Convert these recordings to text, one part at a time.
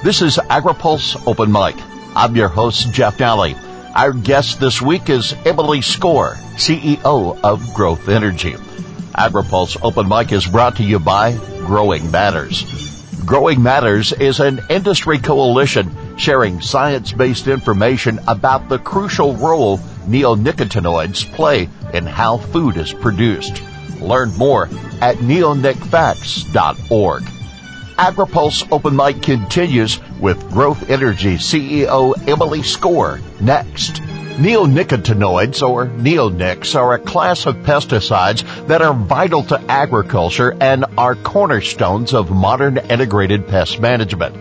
This is AgriPulse Open Mic. I'm your host, Jeff Nalley. Our guest this week is Emily Skor, CEO of Growth Energy. AgriPulse Open Mic is brought to you by Growing Matters. Growing Matters is an industry coalition sharing science-based information about the crucial role neonicotinoids play in how food is produced. Learn more at neonicfacts.org. AgriPulse Open Mic continues with Growth Energy CEO Emily Skor next. Neonicotinoids or neonics are a class of pesticides that are vital to agriculture and are cornerstones of modern integrated pest management.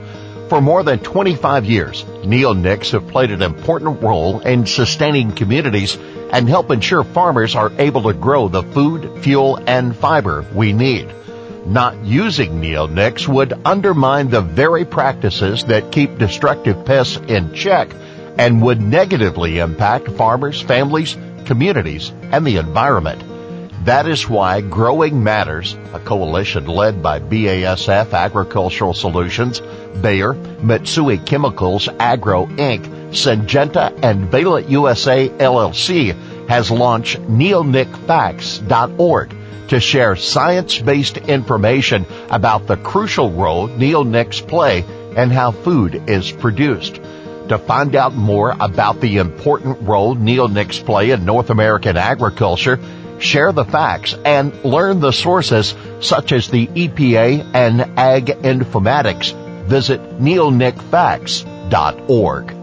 For more than 25 years, neonics have played an important role in sustaining communities and help ensure farmers are able to grow the food, fuel, and fiber we need. Not using neonics would undermine the very practices that keep destructive pests in check and would negatively impact farmers, families, communities, and the environment. That is why Growing Matters, a coalition led by BASF Agricultural Solutions, Bayer, Mitsui Chemicals Agro Inc., Syngenta, and Valent USA LLC, has launched neonicfacts.org to share science-based information about the crucial role neonics play and how food is produced. To find out more about the important role neonics play in North American agriculture, share the facts and learn the sources such as the EPA and Ag Informatics, visit neonicfacts.org.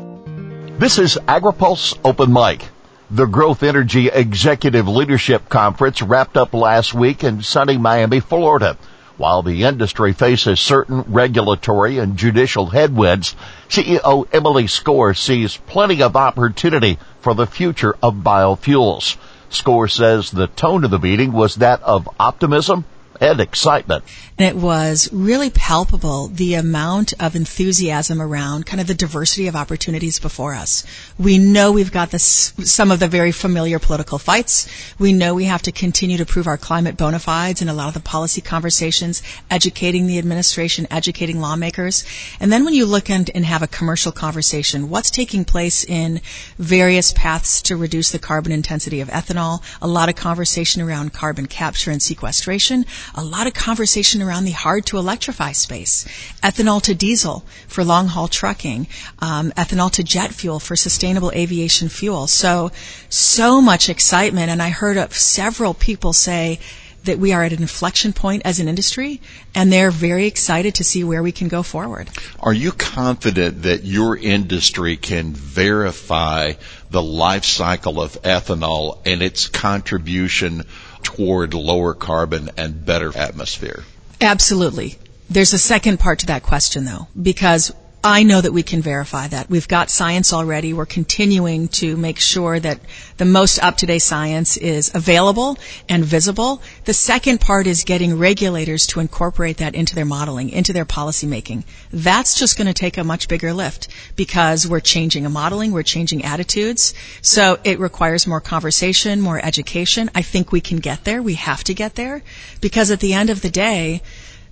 This is AgriPulse Open Mic. The Growth Energy Executive Leadership Conference wrapped up last week in sunny Miami, Florida. While the industry faces certain regulatory and judicial headwinds, CEO Emily Skor sees plenty of opportunity for the future of biofuels. Skor says the tone of the meeting was that of optimism and excitement. It was really palpable the amount of enthusiasm around kind of the diversity of opportunities before us. We know we've got this, some of the very familiar political fights. We know we have to continue to prove our climate bona fides and a lot of the policy conversations, educating the administration, educating lawmakers. And then when you look and, and have a commercial conversation, what's taking place in various paths to reduce the carbon intensity of ethanol, a lot of conversation around carbon capture and sequestration, a lot of conversation around the hard to electrify space. Ethanol to diesel for long haul trucking, um, ethanol to jet fuel for sustainable aviation fuel. So, so much excitement. And I heard of several people say, that we are at an inflection point as an industry and they're very excited to see where we can go forward. Are you confident that your industry can verify the life cycle of ethanol and its contribution toward lower carbon and better atmosphere? Absolutely. There's a second part to that question though, because I know that we can verify that. We've got science already. We're continuing to make sure that the most up-to-date science is available and visible. The second part is getting regulators to incorporate that into their modeling, into their policy making. That's just going to take a much bigger lift because we're changing a modeling, we're changing attitudes. So it requires more conversation, more education. I think we can get there. We have to get there because at the end of the day,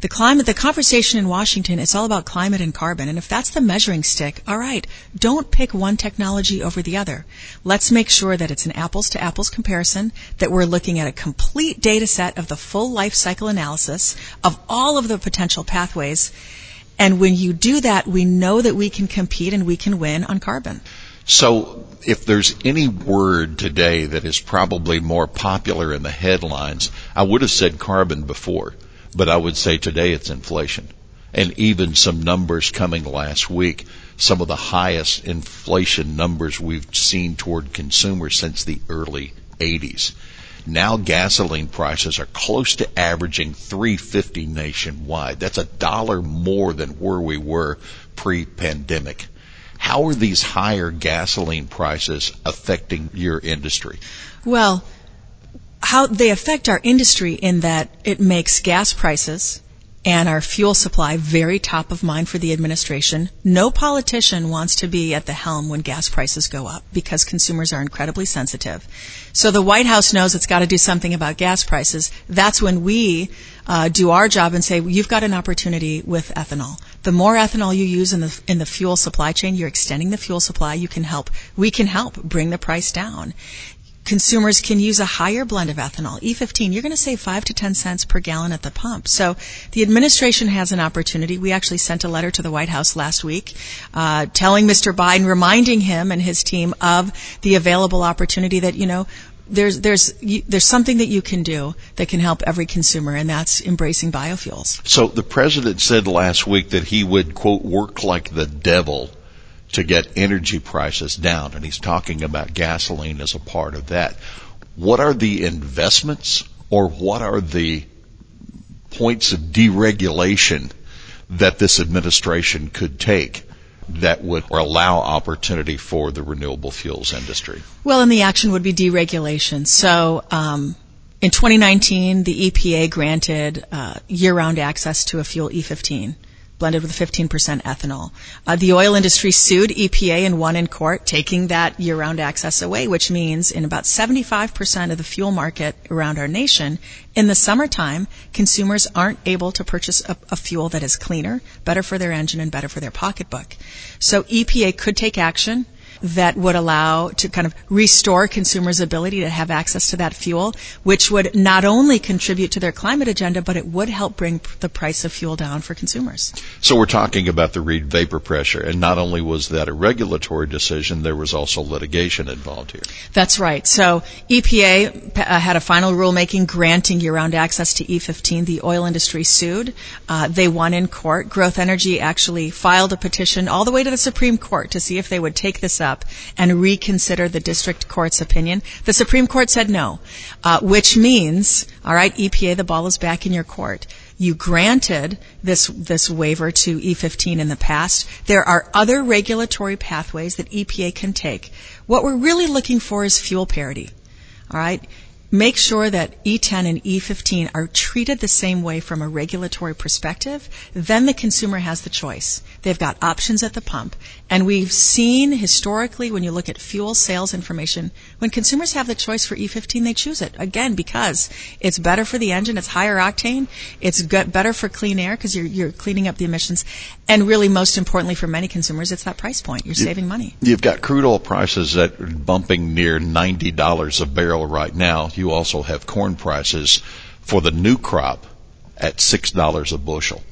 the climate, the conversation in Washington, it's all about climate and carbon. And if that's the measuring stick, all right, don't pick one technology over the other. Let's make sure that it's an apples to apples comparison, that we're looking at a complete data set of the full life cycle analysis of all of the potential pathways. And when you do that, we know that we can compete and we can win on carbon. So if there's any word today that is probably more popular in the headlines, I would have said carbon before but I would say today it's inflation. And even some numbers coming last week, some of the highest inflation numbers we've seen toward consumers since the early 80s. Now gasoline prices are close to averaging 350 nationwide. That's a dollar more than where we were pre-pandemic. How are these higher gasoline prices affecting your industry? Well, how they affect our industry in that it makes gas prices and our fuel supply very top of mind for the administration. No politician wants to be at the helm when gas prices go up because consumers are incredibly sensitive. So the White House knows it's got to do something about gas prices. That's when we uh, do our job and say, you've got an opportunity with ethanol. The more ethanol you use in the in the fuel supply chain, you're extending the fuel supply. You can help. We can help bring the price down consumers can use a higher blend of ethanol, E15, you're going to save 5 to 10 cents per gallon at the pump. So the administration has an opportunity. We actually sent a letter to the White House last week uh, telling Mr. Biden, reminding him and his team of the available opportunity that, you know, there's there's there's something that you can do that can help every consumer, and that's embracing biofuels. So the president said last week that he would quote work like the devil to get energy prices down. And he's talking about gasoline as a part of that. What are the investments or what are the points of deregulation that this administration could take that would or allow opportunity for the renewable fuels industry? Well, and the action would be deregulation. So, um, in 2019, the EPA granted uh, year-round access to a fuel E15 blended with 15% ethanol. Uh, the oil industry sued EPA and won in court, taking that year-round access away, which means in about 75% of the fuel market around our nation, in the summertime, consumers aren't able to purchase a, a fuel that is cleaner, better for their engine, and better for their pocketbook. So EPA could take action that would allow to kind of restore consumers' ability to have access to that fuel, which would not only contribute to their climate agenda, but it would help bring the price of fuel down for consumers. So we're talking about the Reid vapor pressure, and not only was that a regulatory decision, there was also litigation involved here. That's right. So EPA uh, had a final rulemaking granting year-round access to E15. The oil industry sued. Uh, they won in court. Growth Energy actually filed a petition all the way to the Supreme Court to see if they would take this up up and reconsider the district court's opinion. The Supreme Court said no, uh, which means, all right, EPA, the ball is back in your court. You granted this this waiver to E15 in the past. There are other regulatory pathways that EPA can take. What we're really looking for is fuel parity. All right make sure that E10 and E15 are treated the same way from a regulatory perspective, then the consumer has the choice. They've got options at the pump. And we've seen historically when you look at fuel sales information, when consumers have the choice for E15, they choose it. Again, because it's better for the engine, it's higher octane, it's better for clean air because you're, you're cleaning up the emissions. And really, most importantly for many consumers, it's that price point. You're saving money. You've got crude oil prices that are bumping near $90 a barrel right now you also have corn prices for the new crop at $6 a bushel.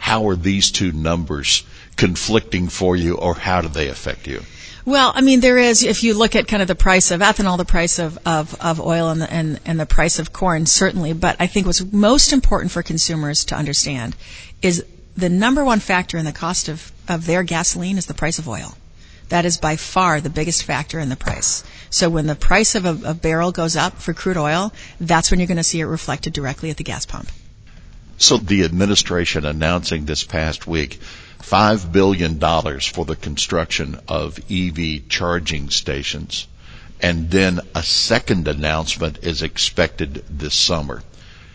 How are these two numbers conflicting for you or how do they affect you? Well, I mean, there is, if you look at kind of the price of ethanol, the price of, of, of oil, and the, and, and the price of corn, certainly. But I think what's most important for consumers to understand is the number one factor in the cost of, of their gasoline is the price of oil. That is by far the biggest factor in the price. So when the price of a, a barrel goes up for crude oil, that's when you're going to see it reflected directly at the gas pump. So the administration announcing this past week $5 billion for the construction of EV charging stations. And then a second announcement is expected this summer.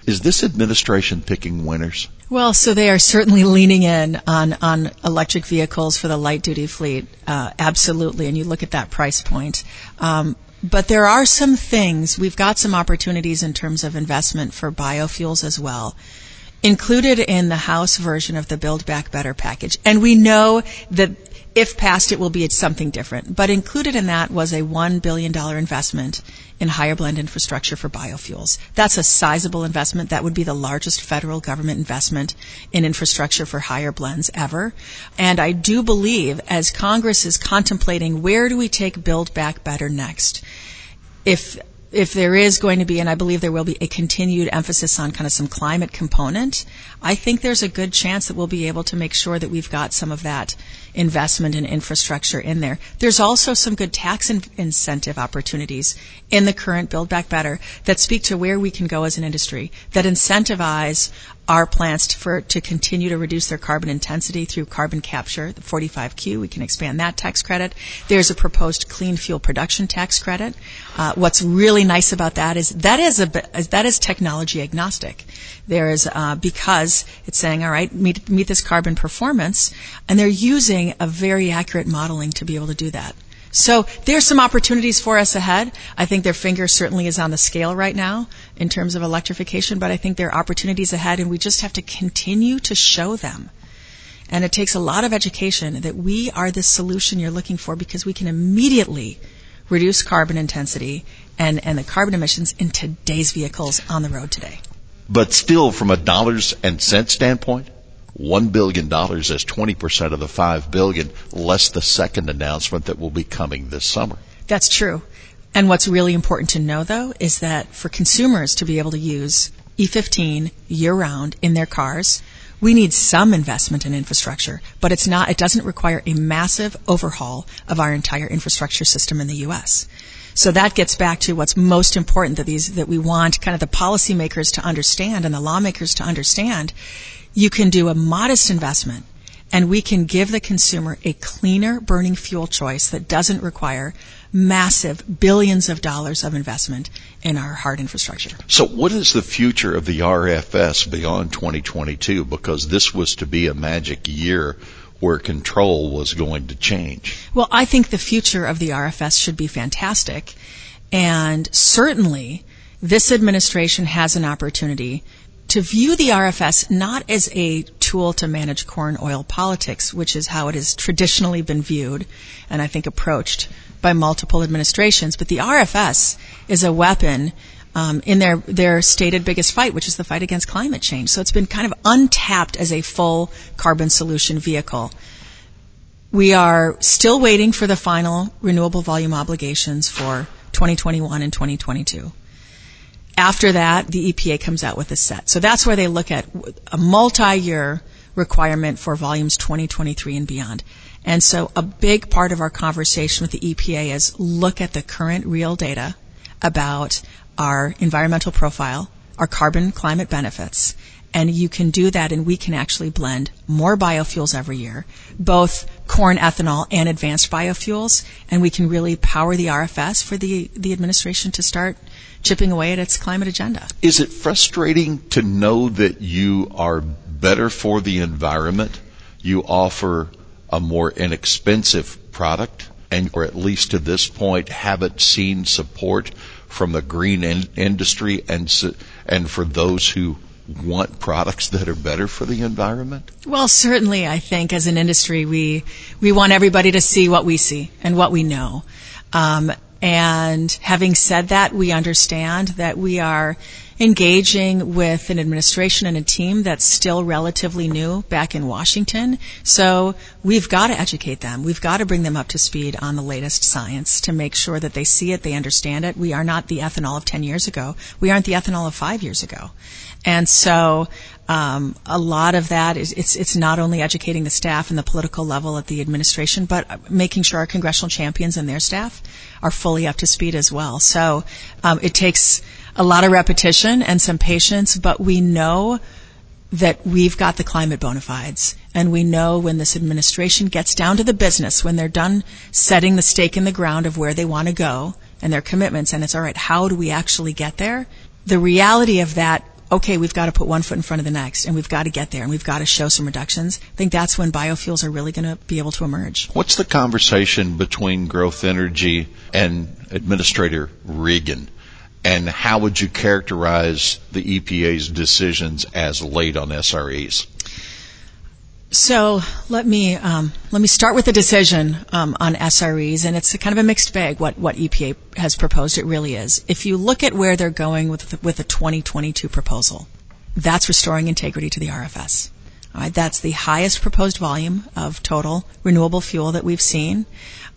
Is this administration picking winners? Well, so they are certainly leaning in on, on electric vehicles for the light duty fleet, uh, absolutely. And you look at that price point. Um, but there are some things, we've got some opportunities in terms of investment for biofuels as well included in the House version of the Build Back Better package. And we know that if passed, it will be something different. But included in that was a $1 billion investment in higher blend infrastructure for biofuels. That's a sizable investment. That would be the largest federal government investment in infrastructure for higher blends ever. And I do believe as Congress is contemplating where do we take Build Back Better next, if if there is going to be, and I believe there will be, a continued emphasis on kind of some climate component, I think there's a good chance that we'll be able to make sure that we've got some of that investment in infrastructure in there. There's also some good tax in- incentive opportunities in the current Build Back Better that speak to where we can go as an industry that incentivize our plants to, for, to continue to reduce their carbon intensity through carbon capture, the 45Q. We can expand that tax credit. There's a proposed clean fuel production tax credit. Uh, what's really nice about that is that is a that is technology agnostic. There is uh, because it's saying, all right, meet meet this carbon performance, and they're using a very accurate modeling to be able to do that. So there's some opportunities for us ahead. I think their finger certainly is on the scale right now in terms of electrification, but I think there are opportunities ahead and we just have to continue to show them. And it takes a lot of education that we are the solution you're looking for because we can immediately reduce carbon intensity and, and the carbon emissions in today's vehicles on the road today. But still, from a dollars and cents standpoint, one billion dollars is 20% of the five billion, less the second announcement that will be coming this summer. That's true. And what's really important to know though is that for consumers to be able to use E15 year round in their cars, we need some investment in infrastructure, but it's not, it doesn't require a massive overhaul of our entire infrastructure system in the U.S. So that gets back to what's most important that these, that we want kind of the policymakers to understand and the lawmakers to understand. You can do a modest investment and we can give the consumer a cleaner burning fuel choice that doesn't require massive billions of dollars of investment in our hard infrastructure. So what is the future of the RFS beyond 2022? Because this was to be a magic year where control was going to change. Well, I think the future of the RFS should be fantastic. And certainly this administration has an opportunity to view the RFS not as a tool to manage corn oil politics, which is how it has traditionally been viewed and I think approached by multiple administrations, but the RFS is a weapon um, in their their stated biggest fight, which is the fight against climate change. So it's been kind of untapped as a full carbon solution vehicle. We are still waiting for the final renewable volume obligations for 2021 and 2022. After that, the EPA comes out with a set. So that's where they look at a multi-year requirement for volumes 2023 and beyond. And so a big part of our conversation with the EPA is look at the current real data about our environmental profile, our carbon climate benefits, and you can do that and we can actually blend more biofuels every year, both corn ethanol and advanced biofuels, and we can really power the RFS for the, the administration to start chipping away at its climate agenda. Is it frustrating to know that you are better for the environment? You offer a more inexpensive product and or at least to this point haven't seen support from the green in- industry and and for those who want products that are better for the environment? Well, certainly I think as an industry we we want everybody to see what we see and what we know. Um, and having said that, we understand that we are engaging with an administration and a team that's still relatively new back in Washington. So we've got to educate them. We've got to bring them up to speed on the latest science to make sure that they see it, they understand it. We are not the ethanol of 10 years ago. We aren't the ethanol of five years ago. And so um, a lot of that is it's it's not only educating the staff and the political level at the administration, but making sure our congressional champions and their staff are fully up to speed as well. So um, it takes a lot of repetition and some patience, but we know that we've got the climate bona fides. And we know when this administration gets down to the business, when they're done setting the stake in the ground of where they want to go and their commitments, and it's all right, how do we actually get there? The reality of that, okay, we've got to put one foot in front of the next, and we've got to get there, and we've got to show some reductions. I think that's when biofuels are really going to be able to emerge. What's the conversation between Growth Energy and Administrator Regan? And how would you characterize the EPA's decisions as late on SREs? So let me um, let me start with the decision um, on SREs, and it's kind of a mixed bag. What what EPA has proposed, it really is. If you look at where they're going with the, with the 2022 proposal, that's restoring integrity to the RFS. All right, that's the highest proposed volume of total renewable fuel that we've seen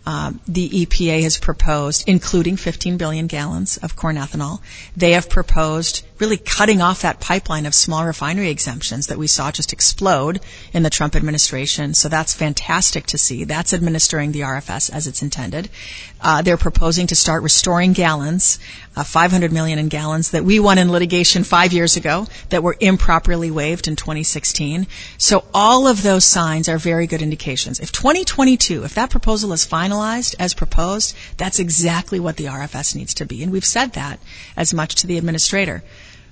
um, the EPA has proposed, including 15 billion gallons of corn ethanol. They have proposed really cutting off that pipeline of small refinery exemptions that we saw just explode in the Trump administration. So that's fantastic to see. That's administering the RFS as it's intended. Uh, they're proposing to start restoring gallons, uh, 500 million in gallons that we won in litigation five years ago that were improperly waived in 2016. So all of those signs are very good indications. If 2022, if that proposal is as proposed, that's exactly what the RFS needs to be. And we've said that as much to the administrator.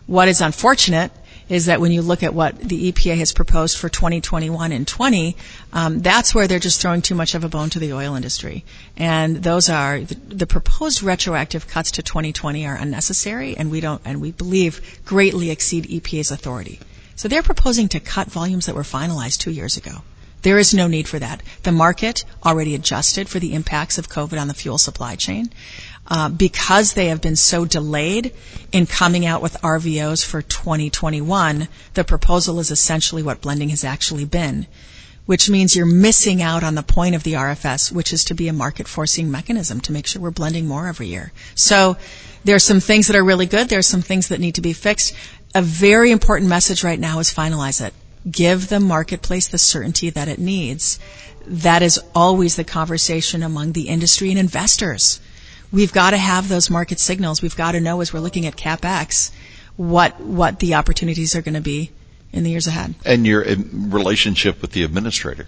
What is unfortunate is that when you look at what the EPA has proposed for 2021 and 20, um, that's where they're just throwing too much of a bone to the oil industry. And those are the, the, proposed retroactive cuts to 2020 are unnecessary, and we don't, and we believe greatly exceed EPA's authority. So they're proposing to cut volumes that were finalized two years ago. There is no need for that. The market already adjusted for the impacts of COVID on the fuel supply chain. Uh, because they have been so delayed in coming out with RVOs for 2021, the proposal is essentially what blending has actually been, which means you're missing out on the point of the RFS, which is to be a market forcing mechanism to make sure we're blending more every year. So there are some things that are really good. There are some things that need to be fixed. A very important message right now is finalize it. Give the marketplace the certainty that it needs. That is always the conversation among the industry and investors we've got to have those market signals. We've got to know as we're looking at capex what what the opportunities are going to be in the years ahead. And your relationship with the administrator.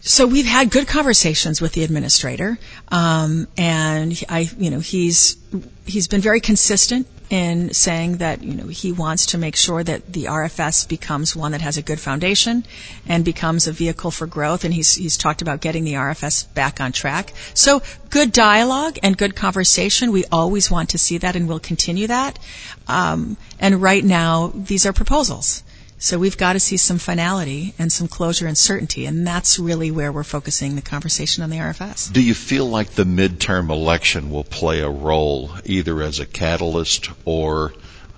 So we've had good conversations with the administrator, um, and I, you know, he's he's been very consistent in saying that you know he wants to make sure that the RFS becomes one that has a good foundation and becomes a vehicle for growth. And he's he's talked about getting the RFS back on track. So good dialogue and good conversation. We always want to see that, and we'll continue that. Um, and right now, these are proposals. So we've got to see some finality and some closure and certainty, and that's really where we're focusing the conversation on the RFS. Do you feel like the midterm election will play a role either as a catalyst or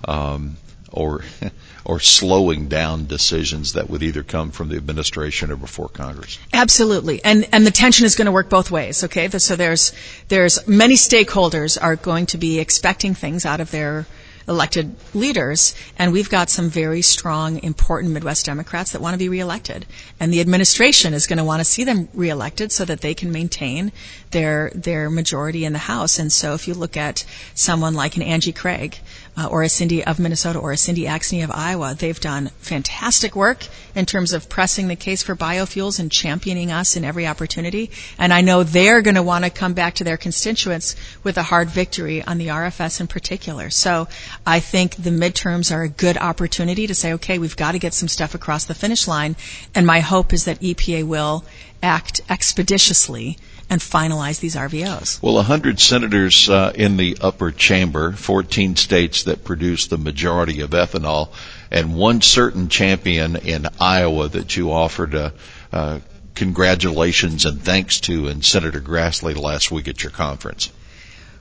um, or or slowing down decisions that would either come from the administration or before Congress? Absolutely, and and the tension is going to work both ways. Okay, so there's there's many stakeholders are going to be expecting things out of their elected leaders, and we've got some very strong, important Midwest Democrats that want to be reelected. And the administration is going to want to see them reelected so that they can maintain their their majority in the House. And so, if you look at someone like an Angie Craig, uh, or a Cindy of Minnesota or a Cindy Axne of Iowa. They've done fantastic work in terms of pressing the case for biofuels and championing us in every opportunity. And I know they're going to want to come back to their constituents with a hard victory on the RFS in particular. So I think the midterms are a good opportunity to say, okay, we've got to get some stuff across the finish line. And my hope is that EPA will act expeditiously and finalize these RVOs. Well, 100 senators uh, in the upper chamber, 14 states that produce the majority of ethanol, and one certain champion in Iowa that you offered a, uh, congratulations and thanks to in Senator Grassley last week at your conference.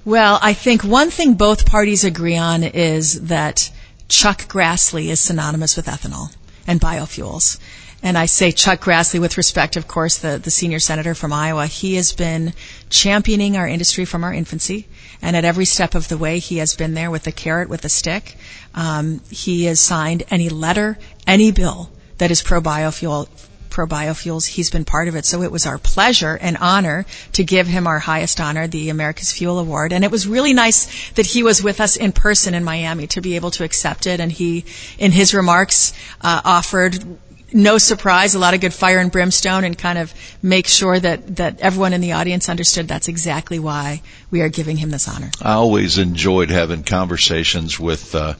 Well, I think one thing both parties agree on is that Chuck Grassley is synonymous with ethanol and biofuels. And I say Chuck Grassley with respect, of course, the, the senior senator from Iowa. He has been championing our industry from our infancy. And at every step of the way, he has been there with a carrot, with a stick. Um, he has signed any letter, any bill that is pro biofuel, pro biofuels. He's been part of it. So it was our pleasure and honor to give him our highest honor, the America's Fuel Award. And it was really nice that he was with us in person in Miami to be able to accept it. And he, in his remarks, uh, offered no surprise, a lot of good fire and brimstone, and kind of make sure that, that everyone in the audience understood that's exactly why we are giving him this honor. I always enjoyed having conversations with uh,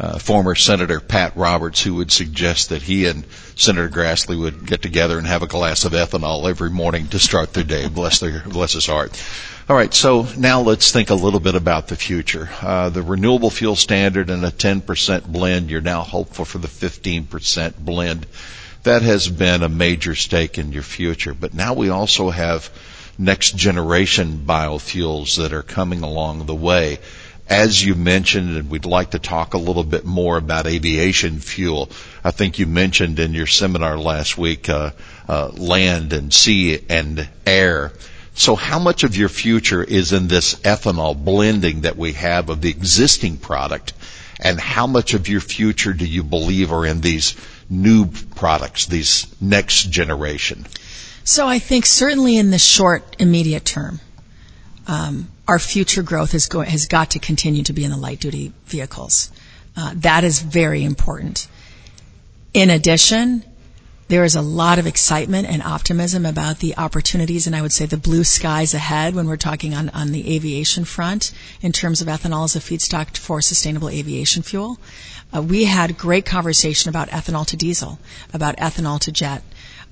uh, former Senator Pat Roberts, who would suggest that he and Senator Grassley would get together and have a glass of ethanol every morning to start their day. bless their bless his heart. All right, so now let's think a little bit about the future. Uh, the renewable fuel standard and a 10% blend. You're now hopeful for the 15% blend. That has been a major stake in your future. But now we also have next generation biofuels that are coming along the way. As you mentioned, and we'd like to talk a little bit more about aviation fuel. I think you mentioned in your seminar last week, uh, uh, land and sea and air. So how much of your future is in this ethanol blending that we have of the existing product? And how much of your future do you believe are in these new products, these next generation? So I think certainly in the short, immediate term, um, our future growth is go- has got to continue to be in the light duty vehicles. Uh, that is very important. In addition, there is a lot of excitement and optimism about the opportunities and I would say the blue skies ahead when we're talking on, on the aviation front in terms of ethanol as a feedstock for sustainable aviation fuel. Uh, we had great conversation about ethanol to diesel, about ethanol to jet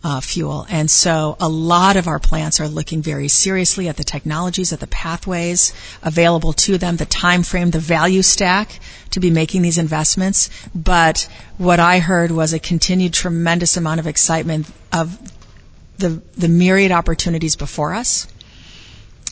uh, fuel. And so a lot of our plants are looking very seriously at the technologies, at the pathways available to them, the time frame, the value stack to be making these investments. But what I heard was a continued tremendous amount of excitement of the, the myriad opportunities before us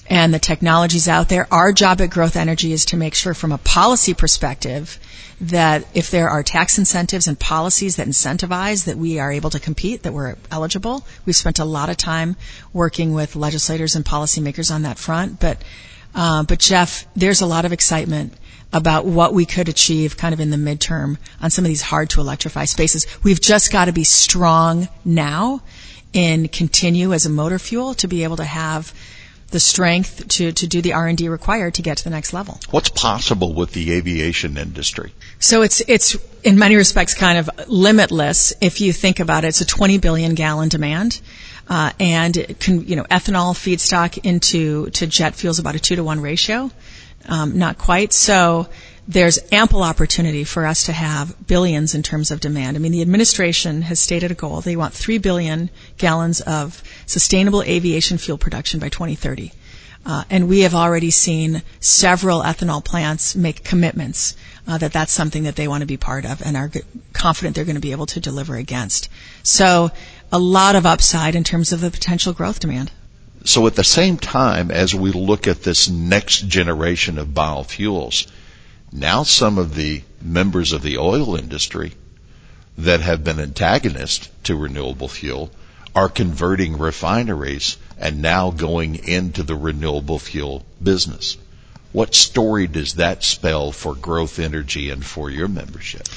and the technologies out there. Our job at Growth Energy is to make sure from a policy perspective that if there are tax incentives and policies that incentivize that we are able to compete, that we're eligible. We've spent a lot of time working with legislators and policymakers on that front. But, uh, but Jeff, there's a lot of excitement about what we could achieve kind of in the midterm on some of these hard to electrify spaces. We've just got to be strong now and continue as a motor fuel to be able to have the strength to, to do the R&D required to get to the next level. What's possible with the aviation industry? So it's, it's in many respects kind of limitless if you think about it. It's a 20 billion gallon demand. Uh, and can, you know, ethanol feedstock into to jet fuel is about a two to one ratio. Um, not quite. So there's ample opportunity for us to have billions in terms of demand. I mean, the administration has stated a goal. They want 3 billion gallons of sustainable aviation fuel production by 2030. Uh, and we have already seen several ethanol plants make commitments uh, that that's something that they want to be part of and are g- confident they're going to be able to deliver against. So a lot of upside in terms of the potential growth demand. So at the same time as we look at this next generation of biofuels, now some of the members of the oil industry that have been antagonists to renewable fuel are converting refineries and now going into the renewable fuel business. What story does that spell for growth energy and for your membership?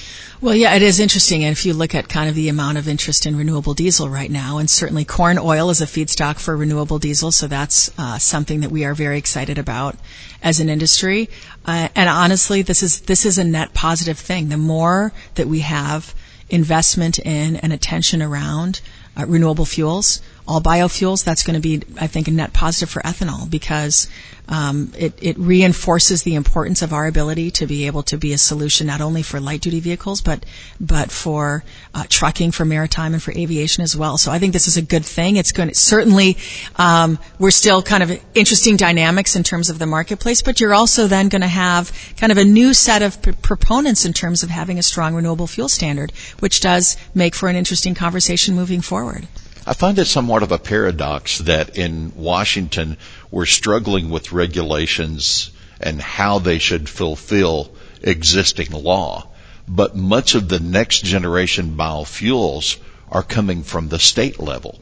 Well, yeah, it is interesting. And if you look at kind of the amount of interest in renewable diesel right now, and certainly corn oil is a feedstock for renewable diesel, so that's uh, something that we are very excited about as an industry. Uh, and honestly, this is this is a net positive thing. The more that we have investment in and attention around uh, renewable fuels, all biofuels, that's going to be, I think, a net positive for ethanol because um, it, it, reinforces the importance of our ability to be able to be a solution not only for light duty vehicles but but for uh, trucking, for maritime, and for aviation as well. So I think this is a good thing. It's going to certainly um, we're still kind of interesting dynamics in terms of the marketplace, but you're also then going to have kind of a new set of proponents in terms of having a strong renewable fuel standard, which does make for an interesting conversation moving forward. I find it somewhat of a paradox that in Washington we're struggling with regulations and how they should fulfill existing law. But much of the next generation biofuels are coming from the state level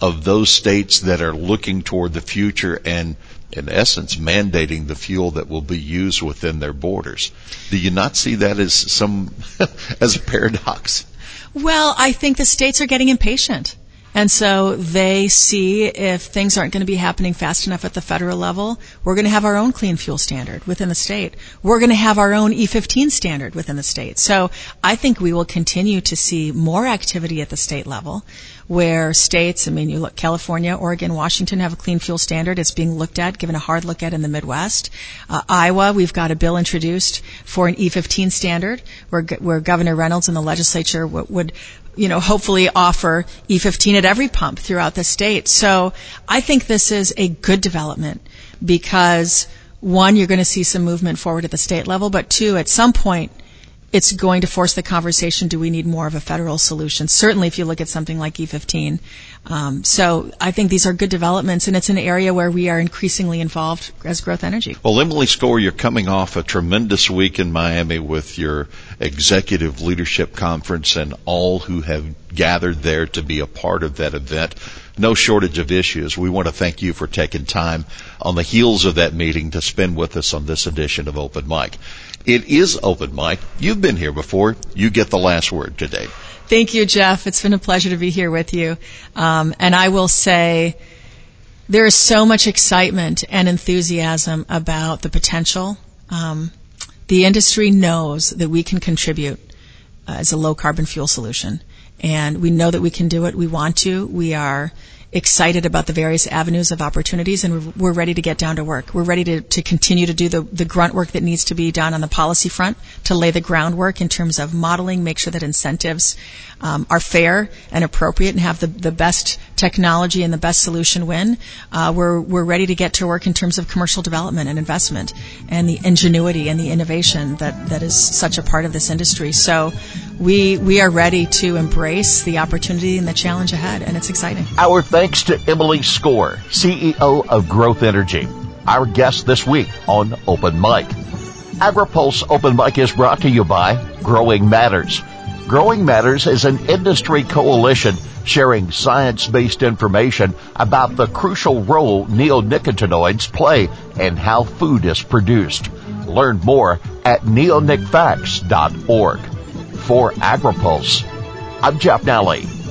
of those states that are looking toward the future and in essence mandating the fuel that will be used within their borders. Do you not see that as some as a paradox? Well, I think the states are getting impatient. And so they see if things aren't going to be happening fast enough at the federal level, we're going to have our own clean fuel standard within the state. We're going to have our own E15 standard within the state. So I think we will continue to see more activity at the state level where states, I mean, you look, California, Oregon, Washington have a clean fuel standard. It's being looked at, given a hard look at in the Midwest. Uh, Iowa, we've got a bill introduced for an E15 standard where, where Governor Reynolds and the legislature w- would you know, hopefully offer E15 at every pump throughout the state. So I think this is a good development because one, you're going to see some movement forward at the state level, but two, at some point, it's going to force the conversation, do we need more of a federal solution? Certainly if you look at something like E15. Um, so I think these are good developments, and it's an area where we are increasingly involved as Growth Energy. Well, Emily Skor, you're coming off a tremendous week in Miami with your executive leadership conference and all who have gathered there to be a part of that event no shortage of issues. We want to thank you for taking time on the heels of that meeting to spend with us on this edition of Open Mic. It is open mic. You've been here before. You get the last word today. Thank you, Jeff. It's been a pleasure to be here with you. Um, and I will say there is so much excitement and enthusiasm about the potential. Um, the industry knows that we can contribute uh, as a low carbon fuel solution. And we know that we can do it. We want to. We are excited about the various avenues of opportunities and we're, ready to get down to work. We're ready to, to continue to do the, the grunt work that needs to be done on the policy front to lay the groundwork in terms of modeling, make sure that incentives um, are fair and appropriate and have the, the best technology and the best solution win, uh, we're we're ready to get to work in terms of commercial development and investment and the ingenuity and the innovation that that is such a part of this industry. So we we are ready to embrace the opportunity and the challenge ahead, and it's exciting. Our thanks to Emily Skor, CEO of Growth Energy, our guest this week on Open Mic. AgriPulse Open Mic is brought to you by Growing Matters. Growing Matters is an industry coalition sharing science-based information about the crucial role neonicotinoids play in how food is produced. Learn more at neonicfacts.org. For AgriPulse, I'm Jeff Nalley.